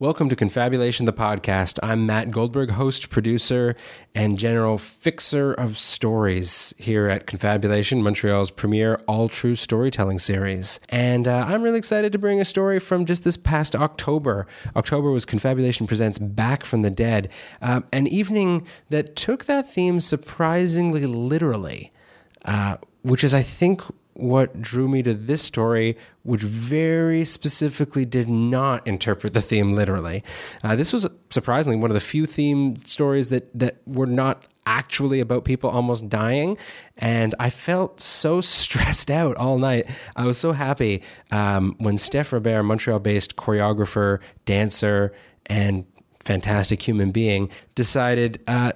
Welcome to Confabulation, the podcast. I'm Matt Goldberg, host, producer, and general fixer of stories here at Confabulation, Montreal's premier all true storytelling series. And uh, I'm really excited to bring a story from just this past October. October was Confabulation Presents Back from the Dead, uh, an evening that took that theme surprisingly literally, uh, which is, I think, what drew me to this story, which very specifically did not interpret the theme literally. Uh, this was surprisingly one of the few theme stories that that were not actually about people almost dying, and I felt so stressed out all night. I was so happy um, when Steph Robert, Montreal-based choreographer, dancer, and fantastic human being, decided. Uh,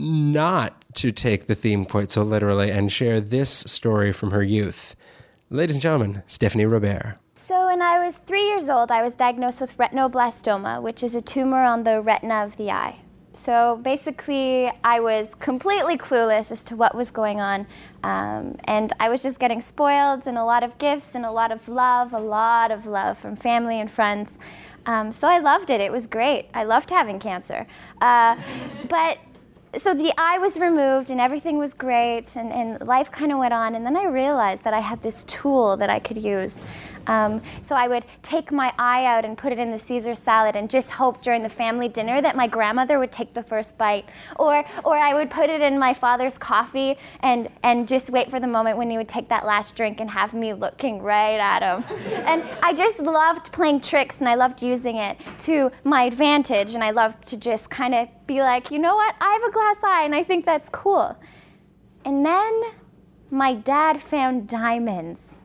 not to take the theme quite so literally and share this story from her youth. Ladies and gentlemen, Stephanie Robert. So, when I was three years old, I was diagnosed with retinoblastoma, which is a tumor on the retina of the eye. So basically, I was completely clueless as to what was going on. Um, and I was just getting spoiled and a lot of gifts and a lot of love, a lot of love from family and friends. Um, so I loved it. It was great. I loved having cancer. Uh, but so the eye was removed and everything was great and, and life kind of went on. And then i realized that i had this tool that i could use um, so I would take my eye out and put it in the Caesar salad and just hope during the family dinner that my grandmother would take the first bite. Or, or I would put it in my father's coffee and, and just wait for the moment when he would take that last drink and have me looking right at him. and I just loved playing tricks and I loved using it to my advantage. And I loved to just kind of be like, you know what? I have a glass eye and I think that's cool. And then my dad found diamonds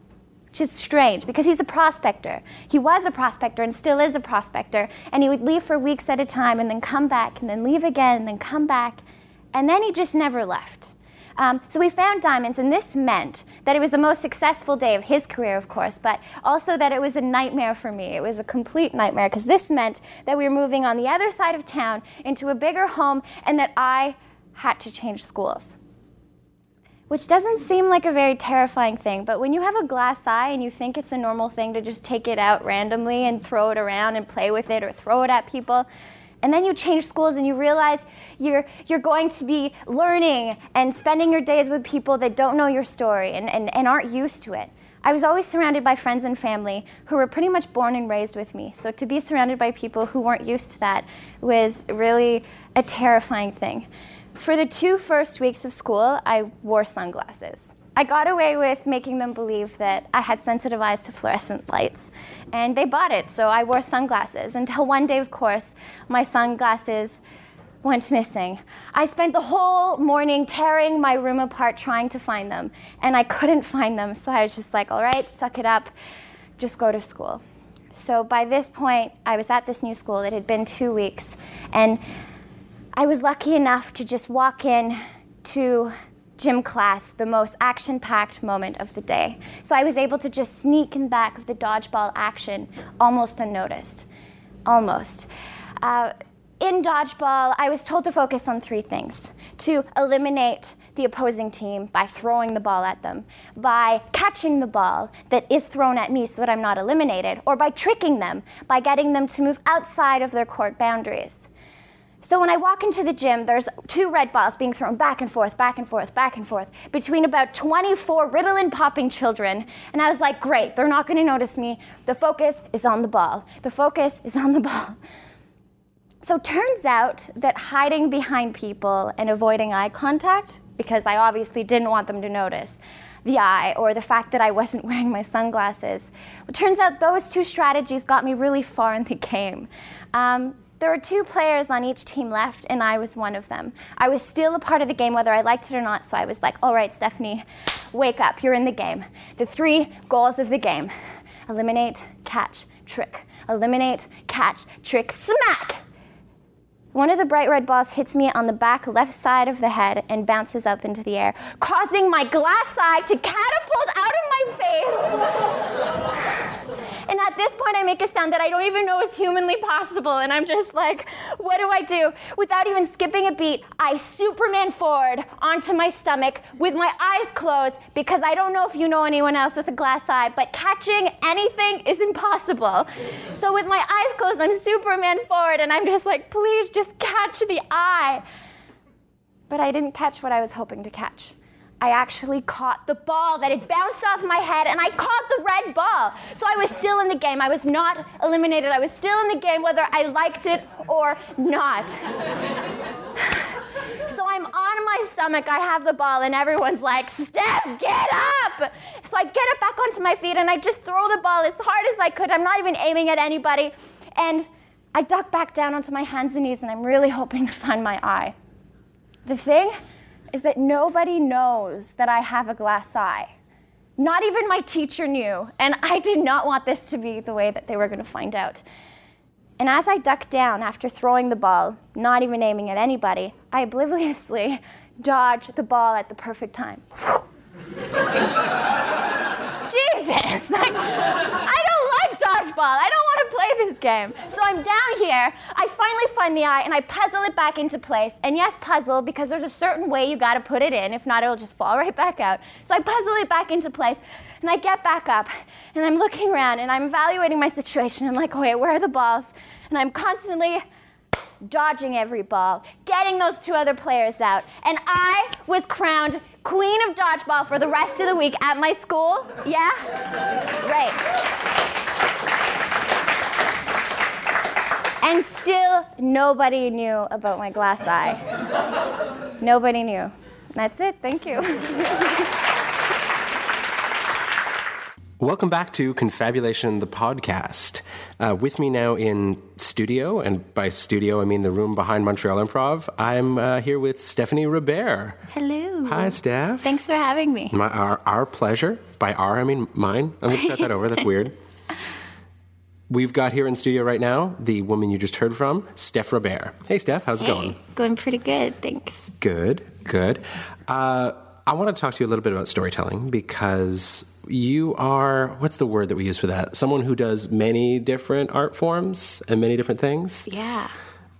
which is strange because he's a prospector. He was a prospector and still is a prospector. And he would leave for weeks at a time and then come back and then leave again and then come back. And then he just never left. Um, so we found diamonds, and this meant that it was the most successful day of his career, of course, but also that it was a nightmare for me. It was a complete nightmare because this meant that we were moving on the other side of town into a bigger home and that I had to change schools which doesn't seem like a very terrifying thing, but when you have a glass eye and you think it's a normal thing to just take it out randomly and throw it around and play with it or throw it at people, and then you change schools and you realize you're, you're going to be learning and spending your days with people that don't know your story and, and, and aren't used to it. I was always surrounded by friends and family who were pretty much born and raised with me. So to be surrounded by people who weren't used to that was really a terrifying thing. For the two first weeks of school, I wore sunglasses. I got away with making them believe that I had sensitive eyes to fluorescent lights, and they bought it, so I wore sunglasses until one day, of course, my sunglasses went missing. I spent the whole morning tearing my room apart trying to find them, and I couldn't find them, so I was just like, all right, suck it up, just go to school. So by this point, I was at this new school. It had been two weeks, and I was lucky enough to just walk in to gym class, the most action packed moment of the day. So I was able to just sneak in back of the dodgeball action almost unnoticed. Almost. Uh, in dodgeball, I was told to focus on three things to eliminate the opposing team by throwing the ball at them, by catching the ball that is thrown at me so that I'm not eliminated, or by tricking them by getting them to move outside of their court boundaries. So when I walk into the gym, there's two red balls being thrown back and forth, back and forth, back and forth between about 24 Ritalin popping children. And I was like, great, they're not going to notice me. The focus is on the ball. The focus is on the ball. So turns out that hiding behind people and avoiding eye contact, because I obviously didn't want them to notice, the eye or the fact that I wasn't wearing my sunglasses. It turns out those two strategies got me really far in the game. Um, there were two players on each team left, and I was one of them. I was still a part of the game, whether I liked it or not, so I was like, all right, Stephanie, wake up, you're in the game. The three goals of the game eliminate, catch, trick. Eliminate, catch, trick, smack! One of the bright red balls hits me on the back left side of the head and bounces up into the air, causing my glass eye to catapult out of my face. And at this point, I make a sound that I don't even know is humanly possible. And I'm just like, what do I do? Without even skipping a beat, I Superman forward onto my stomach with my eyes closed because I don't know if you know anyone else with a glass eye, but catching anything is impossible. So with my eyes closed, I'm Superman forward and I'm just like, please just catch the eye. But I didn't catch what I was hoping to catch. I actually caught the ball that had bounced off my head and I caught the red ball. So I was still in the game. I was not eliminated. I was still in the game whether I liked it or not. so I'm on my stomach. I have the ball and everyone's like, Steph, get up! So I get it back onto my feet and I just throw the ball as hard as I could. I'm not even aiming at anybody. And I duck back down onto my hands and knees and I'm really hoping to find my eye. The thing is that nobody knows that I have a glass eye. Not even my teacher knew, and I did not want this to be the way that they were going to find out. And as I ducked down after throwing the ball, not even aiming at anybody, I obliviously dodged the ball at the perfect time. Jesus! Like, I don't like dodgeball. I play this game. So I'm down here. I finally find the eye and I puzzle it back into place. And yes, puzzle, because there's a certain way you got to put it in. If not, it'll just fall right back out. So I puzzle it back into place and I get back up and I'm looking around and I'm evaluating my situation. I'm like, wait, where are the balls? And I'm constantly dodging every ball, getting those two other players out. And I was crowned queen of dodgeball for the rest of the week at my school. Yeah? Right. And still, nobody knew about my glass eye. nobody knew. That's it. Thank you. Welcome back to Confabulation, the podcast. Uh, with me now in studio, and by studio I mean the room behind Montreal Improv, I'm uh, here with Stephanie Robert. Hello. Hi, Steph. Thanks for having me. My, our, our pleasure. By our, I mean mine. I'm going to start that over. That's weird. We've got here in studio right now the woman you just heard from, Steph Robert. Hey, Steph, how's it Hey, going? Going pretty good, thanks. Good, good. Uh, I want to talk to you a little bit about storytelling because you are, what's the word that we use for that? Someone who does many different art forms and many different things. Yeah.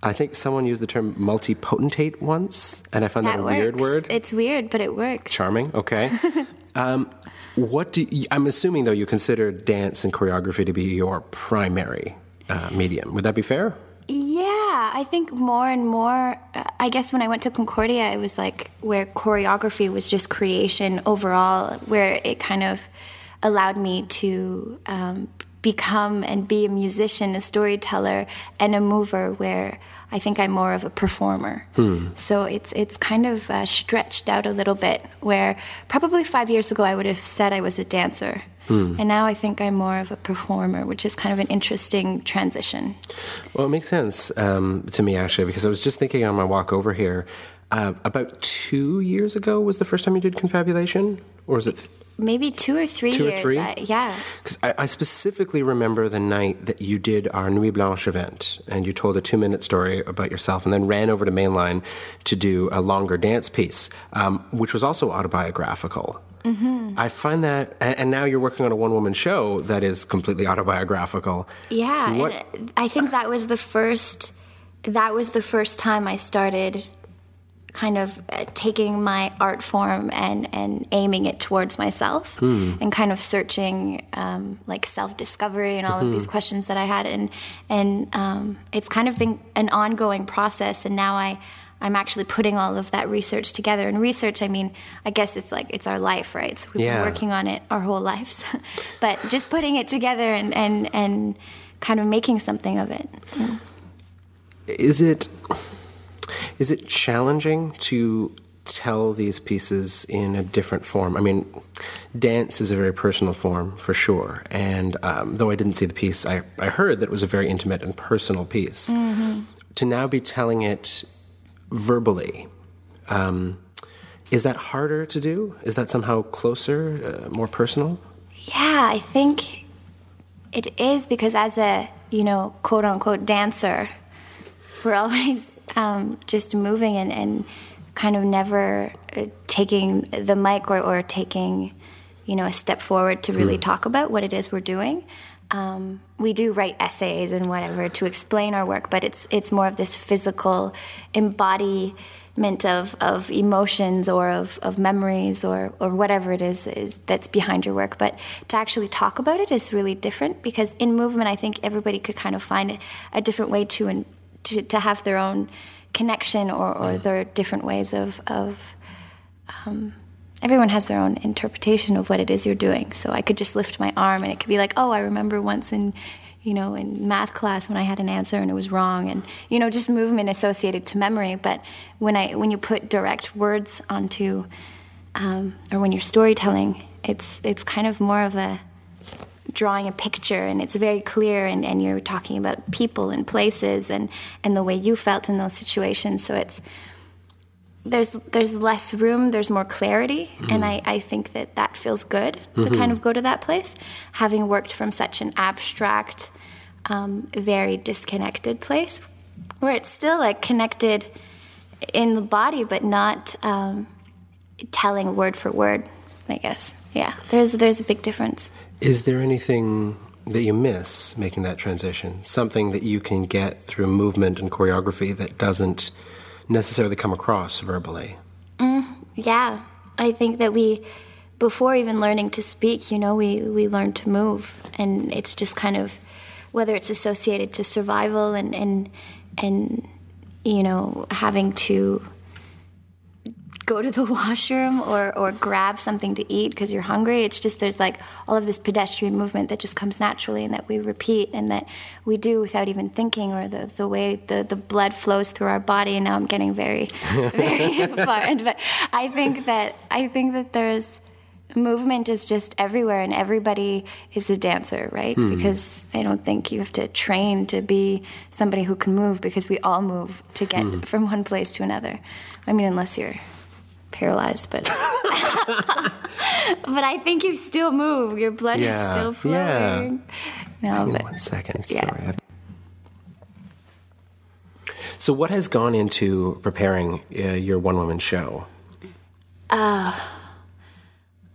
I think someone used the term multipotentate once, and I found that, That a works. weird word. It's weird, but it works. Charming, okay. um, what do you, I'm assuming, though, you consider dance and choreography to be your primary uh, medium. Would that be fair? Yeah, I think more and more. Uh, I guess when I went to Concordia, it was like where choreography was just creation overall, where it kind of allowed me to um, become and be a musician, a storyteller, and a mover. Where I think I'm more of a performer. So it's it's kind of uh, stretched out a little bit. Where probably five years ago I would have said I was a dancer. And now I think I'm more of a performer, which is kind of an interesting transition. Well, it makes sense um, to me actually because I was just thinking on my walk over here. Uh, about two years ago was the first time you did confabulation, or was it? maybe two or three Two or years. three? I- yeah. Because I, I specifically remember the night that you did our Nuit Blanche event, and you told a two-minute story about yourself, and then ran over to Mainline to do a longer dance piece, um, which was also autobiographical. Mm-hmm. I find that, and, now you're working on a one-woman show that is completely autobiographical. Yeah. What- And I think that was the first. That was the first time I started kind of uh, taking my art form and, and aiming it towards myself and kind of searching um, like self-discovery and all of these questions that I had. And and um, it's kind of been an ongoing process. And now I I'm actually putting all of that research together. And research I mean I guess it's like it's our life right? So we've Yeah. been working on it our whole lives. But just putting it together and and and kind of making something of it. Is it is it challenging to tell these pieces in a different form? I mean, dance is a very personal form for sure, and um, though I didn't see the piece, I, I heard that it was a very intimate and personal piece. To now be telling it verbally, um, is that harder to do? Is that somehow closer, uh, more personal? Yeah, I think it is because as a, you know, quote unquote dancer, we're always um, just moving and, and kind of never uh, taking the mic or, or taking, you know, a step forward to really talk about what it is we're doing. um, we do write essays and whatever to explain our work, but it's it's more of this physical embodiment of, of emotions or of, of memories or, or whatever it is, is that's behind your work. But to actually talk about it is really different because in movement, I think everybody could kind of find a different way to and to, to have their own connection or, or mm. their different ways of of um, everyone has their own interpretation of what it is you're doing. So I could just lift my arm and it could be like, oh, I remember once in, you know, in math class when I had an answer and it was wrong, and you know, just movement associated to memory. But when I when you put direct words onto, um, or when you're storytelling, it's it's kind of more of a drawing a picture and it's very clear and, and you're talking about people and places and, and the way you felt in those situations so it's there's there's less room, there's more clarity, mm-hmm. and I, I think that that feels good mm-hmm. to kind of go to that place, having worked from such an abstract, um, very disconnected place, where it's still like connected in the body, but not um, telling word for word. I guess, yeah. There's there's a big difference. Is there anything that you miss making that transition? Something that you can get through movement and choreography that doesn't necessarily come across verbally. Mm, yeah, I think that we, before even learning to speak, you know, we we learn to move, and it's just kind of whether it's associated to survival and and and you know having to go to the washroom or, or grab something to eat because you're hungry. It's just there's like all of this pedestrian movement that just comes naturally and that we repeat and that we do without even thinking or the, the way the, the blood flows through our body. And now I'm getting very, very far. But I think that I think that there's movement is just everywhere and everybody is a dancer, right? Hmm. Because I don't think you have to train to be somebody who can move because we all move to get hmm. from one place to another. I mean, unless you're paralyzed, but but I think you still move. Your blood yeah. is still flowing. Yeah. No, but, one second. Yeah. Sorry. So, what has gone into preparing uh, your one woman show? Uh,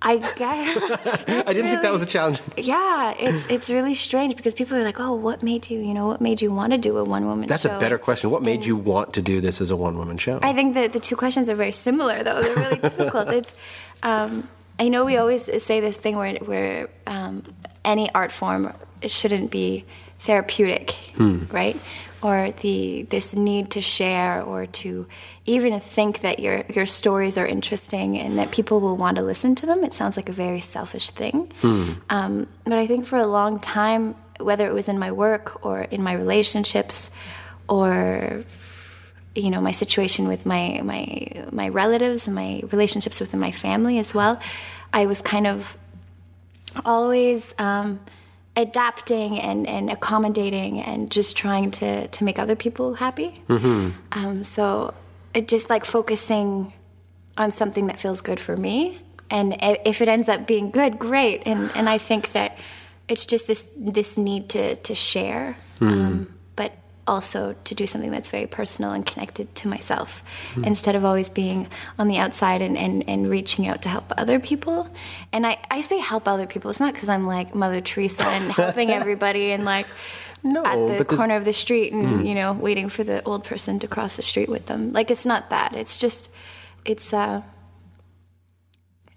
I guess I didn't really, think that was a challenge. Yeah, it's it's really strange because people are like, "Oh, what made you? You know, what made you want to do a one woman?" That's show? a better question. What made and you want to do this as a one woman show? I think that the two questions are very similar, though. They're really difficult. It's um, I know we always say this thing where where um, any art form shouldn't be therapeutic, hmm. right? Or the this need to share or to even think that your your stories are interesting and that people will want to listen to them. It sounds like a very selfish thing, hmm. um, but I think for a long time, whether it was in my work or in my relationships, or you know my situation with my my my relatives and my relationships within my family as well, I was kind of always. Um, adapting and, and accommodating and just trying to, to make other people happy. Mm-hmm. Um, so it just like focusing on something that feels good for me. And if it ends up being good, great. And, and I think that it's just this, this need to, to share. Mm. Um, also to do something that's very personal and connected to myself mm-hmm. instead of always being on the outside and, and, and reaching out to help other people. And I, I say help other people. It's not because I'm like Mother Teresa and helping everybody and like no, at the corner of the street and, mm. you know, waiting for the old person to cross the street with them. Like it's not that. It's just, it's, uh,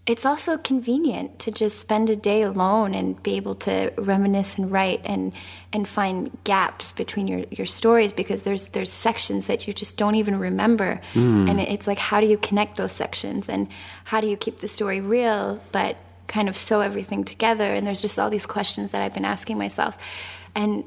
it's also convenient to just spend a day alone and be able to reminisce and write and and find gaps between your, your stories because there's there's sections that you just don't even remember. Mm. and it's like how do you connect those sections and how do you keep the story real but kind of sew everything together? And there's just all these questions that I've been asking myself. And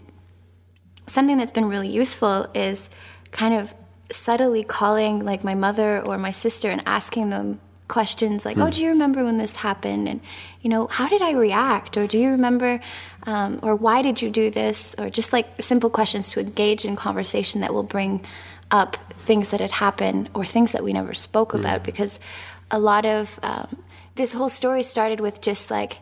something that's been really useful is kind of subtly calling like my mother or my sister and asking them questions like, oh, hmm. "Oh, do you remember when this happened?" and you know, "How did I react?" or "Do you remember?" Um, or "Why did you do this?" or just like simple questions to engage in conversation that will bring up things that had happened or things that we never spoke mm. about because a lot of um, this whole story started with just like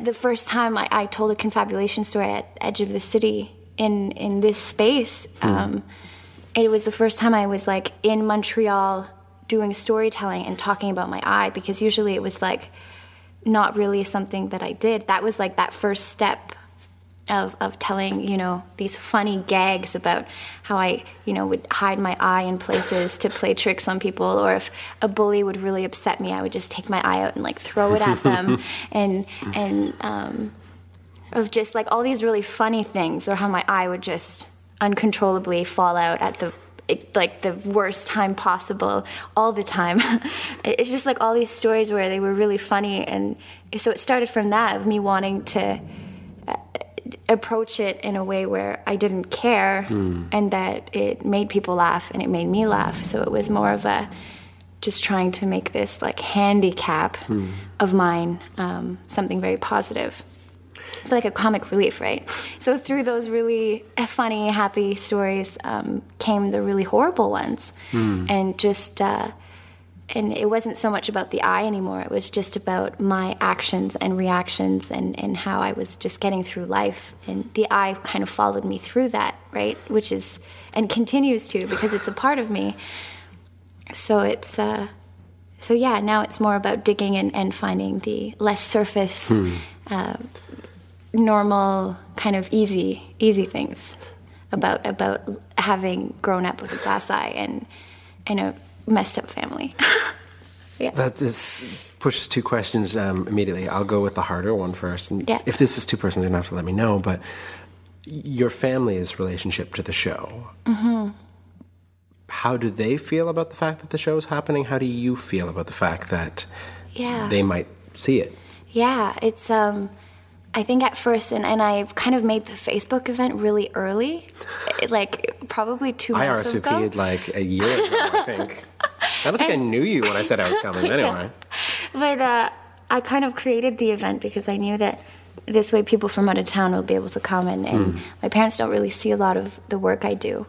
the first time I, I, told a confabulation story at Edge of the City in in this space. Mm. Um, it was the first time I was like in Montreal doing storytelling and talking about my eye because usually it was like not really something that I did. That was like that first step of, of telling you know these funny gags about how I you know would hide my eye in places to play tricks on people or if a bully would really upset me I would just take my eye out and like throw it at them and and um, of just like all these really funny things or how my eye would just uncontrollably fall out at the it, like the worst time possible all the time it's just like all these stories where they were really funny and so it started from that of me wanting to approach it in a way where I didn't care mm. and that it made people laugh and it made me laugh. So it was more of a just trying to make this like handicap mm. of mine um, something very positive. It's like a comic relief, right? So through those really funny, happy stories um, came the really horrible ones, mm. and just uh, and it wasn't so much about the eye anymore. It was just about my actions and reactions and, and how I was just getting through life. And the eye kind of followed me through that, right? Which is, and continues to because it's a part of me. So it's, uh, so yeah, now it's more about digging and, and finding the less surface, hmm. uh, normal, kind of easy, easy things about, about having grown up with a glass eye and, and a messed up family. yeah. That just pushes two questions um, immediately. I'll go with the harder one first. And yeah. If this is too personal, you don't have to let me know. But your family's relationship to the show. Mm-hmm. How do they feel about the fact that the show is happening? How do you feel about the fact that yeah. they might see it? Yeah, it's um, I think at first, and, and I kind of made the Facebook event really early, like probably two months ago. I RSVP'd like a year ago, I think. I don't think and, I knew you when I said I was coming anyway. Yeah. But uh, I kind of created the event because I knew that this way people from out of town will be able to come. And, and mm. my parents don't really see a lot of the work I do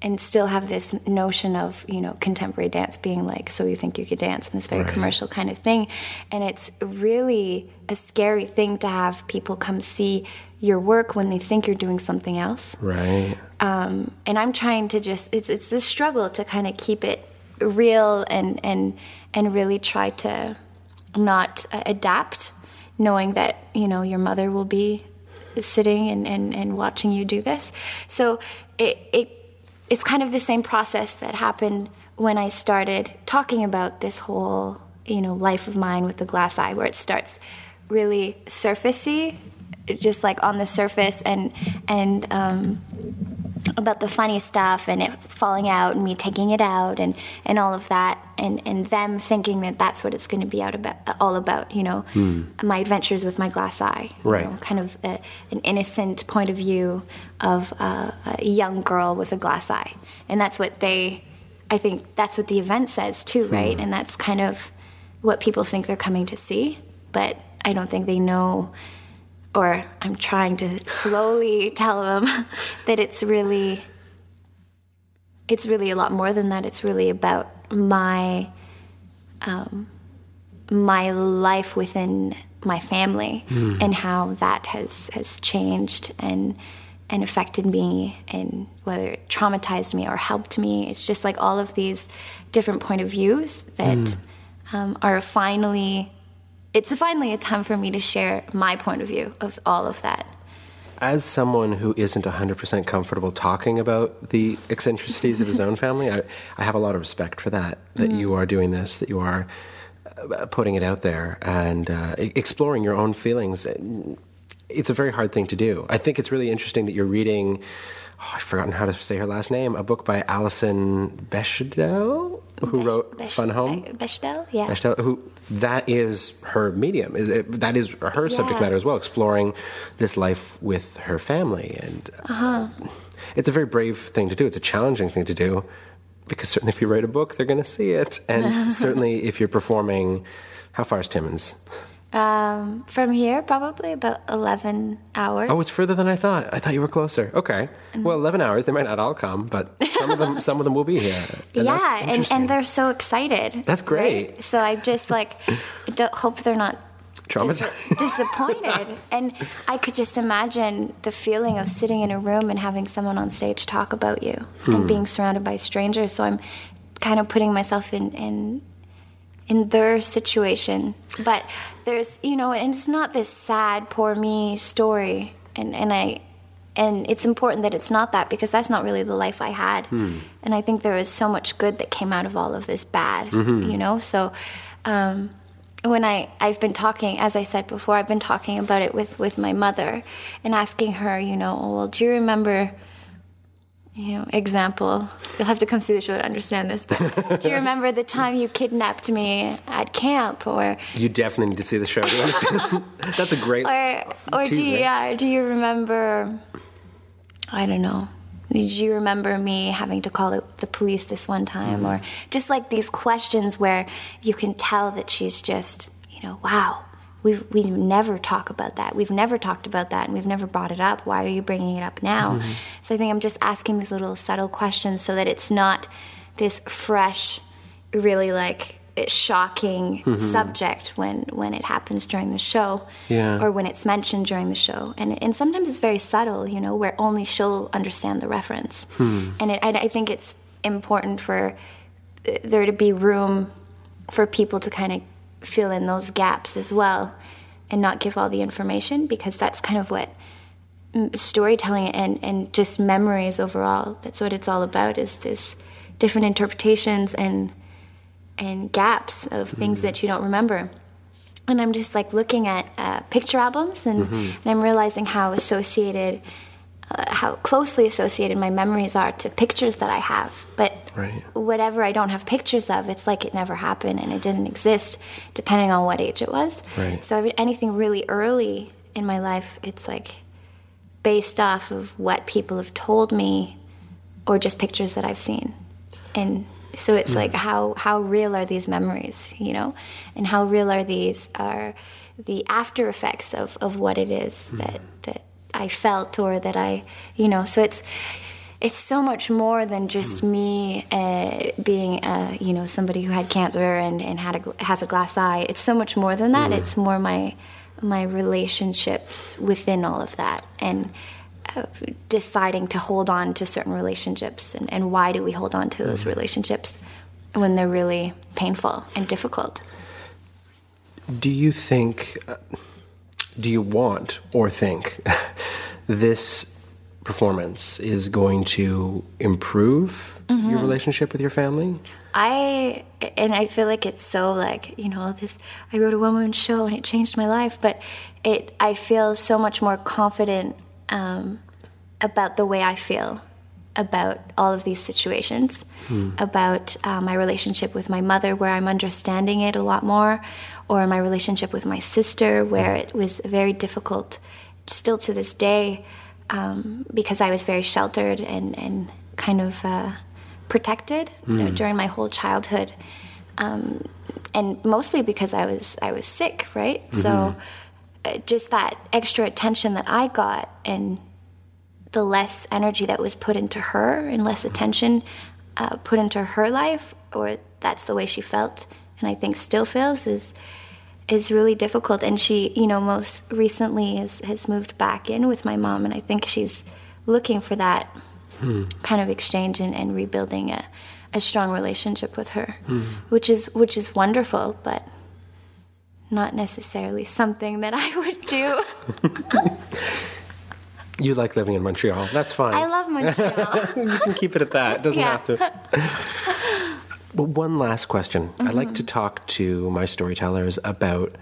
and still have this notion of you know contemporary dance being like so you think you could dance? And this very right. commercial kind of thing. And it's really a scary thing to have people come see your work when they think you're doing something else. Right. Um, and i'm trying to just it's it's this struggle to kind of keep it real and and and really try to not uh, adapt knowing that you know your mother will be sitting and, and, and watching you do this. So it, it it's kind of the same process that happened when I started talking about this whole, you know, life of mine with the glass eye, where it starts really surfacey, just like on the surface, and and um, about the funny stuff and it falling out and me taking it out and, and all of that and, and them thinking that that's what it's going to be out about all about you know? Mm. my adventures with my glass eye right know, kind of a, an innocent point of view of a young girl with a glass eye. And that's what they I think that's what the event says too right? Mm. and that's kind of what people think they're coming to see but I don't think they know or I'm trying to slowly tell them that it's really it's really a lot more than that. It's really about my um, my life within my family mm. and how that has has changed and and affected me and whether it traumatized me or helped me. It's just like all of these different point of views that mm. um, are finally it's finally a time for me to share my point of view of all of that. As someone who isn't 100% comfortable talking about the eccentricities of his own family, I, I, have a lot of respect for that, that mm-hmm. you are doing this, that you are uh, putting it out there and uh, exploring your own feelings. It's a very hard thing to do. I think it's really interesting that you're reading oh, I've forgotten how to say her last name, a book by Alison Bechdel, who wrote Fun Home. Bechdel, yeah. Bechdel, who that is her medium. That is her yeah. subject matter as well, exploring this life with her family, and uh-huh. it's a very brave thing to do. It's a challenging thing to do because certainly if you write a book, they're going to see it, and certainly if you're performing, how far is Timmins? Um, from here, probably about 11 hours. Oh, it's further than I thought. I thought you were closer. Okay. Mm-hmm. Well, 11 hours. They might not all come, but some of them, some of them will be here. And yeah, and, and they're so excited. That's great. Right? So I just like hope they're not traumatized, dis- disappointed. and I could just imagine the feeling of sitting in a room and having someone on stage talk about you hmm. and being surrounded by strangers. So I'm kind of putting myself in, in in their situation. But there's, you know, and it's not this sad, poor me story. And, and I, and it's important that it's not that because that's not really the life I had. And I think there was so much good that came out of all of this bad, you know. So um, when I I've been talking, as I said before, I've been talking about it with with my mother and asking her, you know, oh, well, do you remember? You know, example. You'll have to come see the show to understand this. But do you remember the time you kidnapped me at camp, or You definitely need to see the show to understand. That's a great. or or do you, yeah, do you remember? I don't know. Did you remember me having to call the, the police this one time, or mm. just like these questions where you can tell that she's just, you know, wow, we we never talk about that. We've never talked about that, and we've never brought it up. Why are you bringing it up now? Mm-hmm. So I think I'm just asking these little subtle questions so that it's not this fresh, really like shocking mm-hmm. subject when when it happens during the show Yeah. or when it's mentioned during the show and and sometimes it's very subtle you know where only she'll understand the reference hmm. and it, I, I think it's important for uh, there to be room for people to kind of fill in those gaps as well and not give all the information because that's kind of what storytelling and, and just memories overall that's what it's all about is this different interpretations and and gaps of things that you don't remember. And i'm just like looking at uh, picture albums and, and i'm realizing how associated uh, how closely associated my memories are to pictures that i have but Right. whatever i don't have pictures of it's like it never happened and it didn't exist depending on what age it was Right. so anything really early in my life it's like based off of what people have told me or just pictures that I've seen. And so it's like how how real are these memories, you know? And how real are these are the after effects of, of what it is that that I felt or that I, you know, so it's it's so much more than just me uh, being, uh, you know, somebody who had cancer and, and had a, has a glass eye. It's so much more than that. It's more my my relationships within all of that and uh, deciding to hold on to certain relationships and, and why do we hold on to those relationships when they're really painful and difficult. Do you think, uh, do you want or think this performance is going to improve Mm-hmm. your relationship with your family? I and I feel like it's so like you know this. I wrote a one woman show and it changed my life, but it I feel so much more confident um, about the way I feel about all of these situations, about uh, my relationship with my mother, where I'm understanding it a lot more, or my relationship with my sister, where it was very difficult, still to this day, um, because I was very sheltered and and kind of. Uh, protected you know, during my whole childhood, um, and mostly because I was I was sick, right? So uh, just that extra attention that I got, and the less energy that was put into her, and less attention uh, put into her life, or that's the way she felt, and I think still feels is is really difficult. And she, you know, most recently has has moved back in with my mom, and I think she's looking for that kind of exchange and, and rebuilding a, a strong relationship with her, which is which is wonderful, but not necessarily something that I would do. You like living in Montreal. That's fine. I love Montreal. you can keep it at that. It doesn't Yeah. have to. But one last question. I like Mm-hmm. to talk to my storytellers about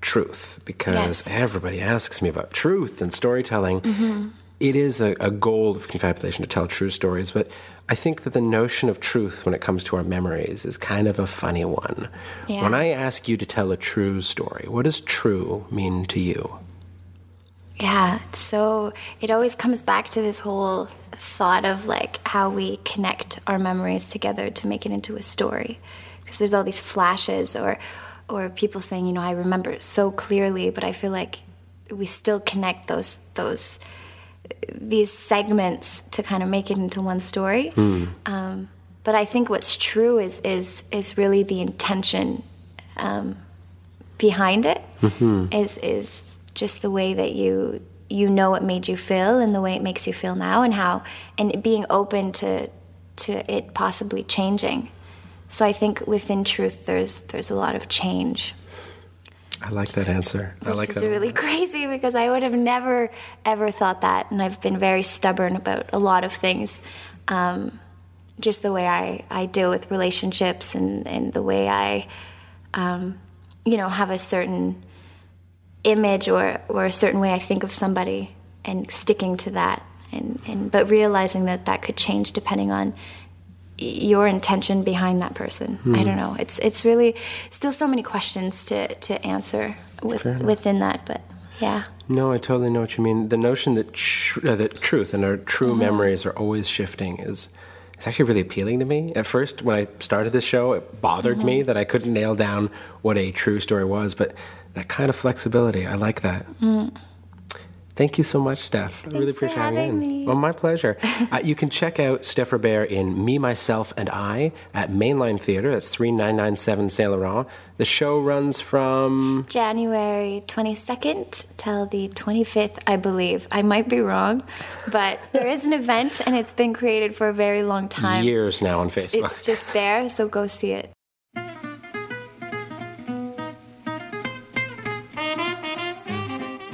truth because Yes. everybody asks me about truth and storytelling. Mm-hmm. It is a, a goal of confabulation to tell true stories, but I think that the notion of truth when it comes to our memories is kind of a funny one. Yeah. When I ask you to tell a true story, what does true mean to you? Yeah, so it always comes back to this whole thought of like how we connect our memories together to make it into a story. Because there's all these flashes or or people saying, you know, I remember so clearly, but I feel like we still connect those those these segments to kind of make it into one story. Um, but I think what's true is is is really the intention um, behind it is is just the way that you you know what made you feel and the way it makes you feel now and how and being open to to it possibly changing. So I think within truth there's there's a lot of change. I like that answer. I which like is that. really crazy because I would have never ever thought that, and I've been very stubborn about a lot of things. Um, just the way I, I deal with relationships and, and the way I, um, you know, have a certain image or, or a certain way I think of somebody and sticking to that. And, and but realizing that that could change depending on your intention behind that person. I don't know. It's it's really still so many questions to, to answer with, within that, but yeah. No, I totally know what you mean. The notion that tr- uh, that truth and our true Mm-hmm. memories are always shifting is it's actually really appealing to me. At first, when I started this show, it bothered Mm-hmm. me that I couldn't nail down what a true story was, but that kind of flexibility, I like that. Thank you so much, Steph. I really Mm. Appreciate having you in. me. Well, my pleasure. uh, you can check out Steph Robert in Me, Myself, and I at Mainline Theatre. That's 3997 Saint Laurent. The show runs from January 22nd till the 25th, I believe. I might be wrong, but there is an event and it's been created for a very long time. years now on Facebook. It's just there, so go see it.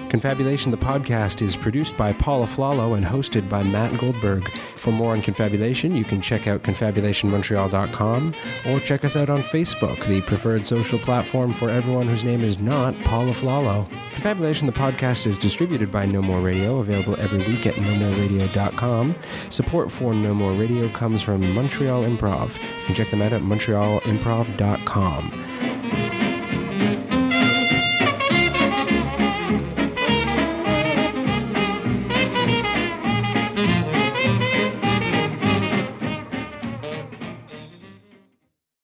Confabulation, the podcast, is produced by Paula Flalo and hosted by Matt Goldberg. For more on Confabulation, you can check out confabulationmontreal.com or check us out on Facebook, the preferred social platform for everyone whose name is not Paula Flalo. Confabulation, the podcast, is distributed by No More Radio, available every week at nomoreradio.com. Support for No More Radio comes from Montreal Improv. You can check them out at montrealimprov.com.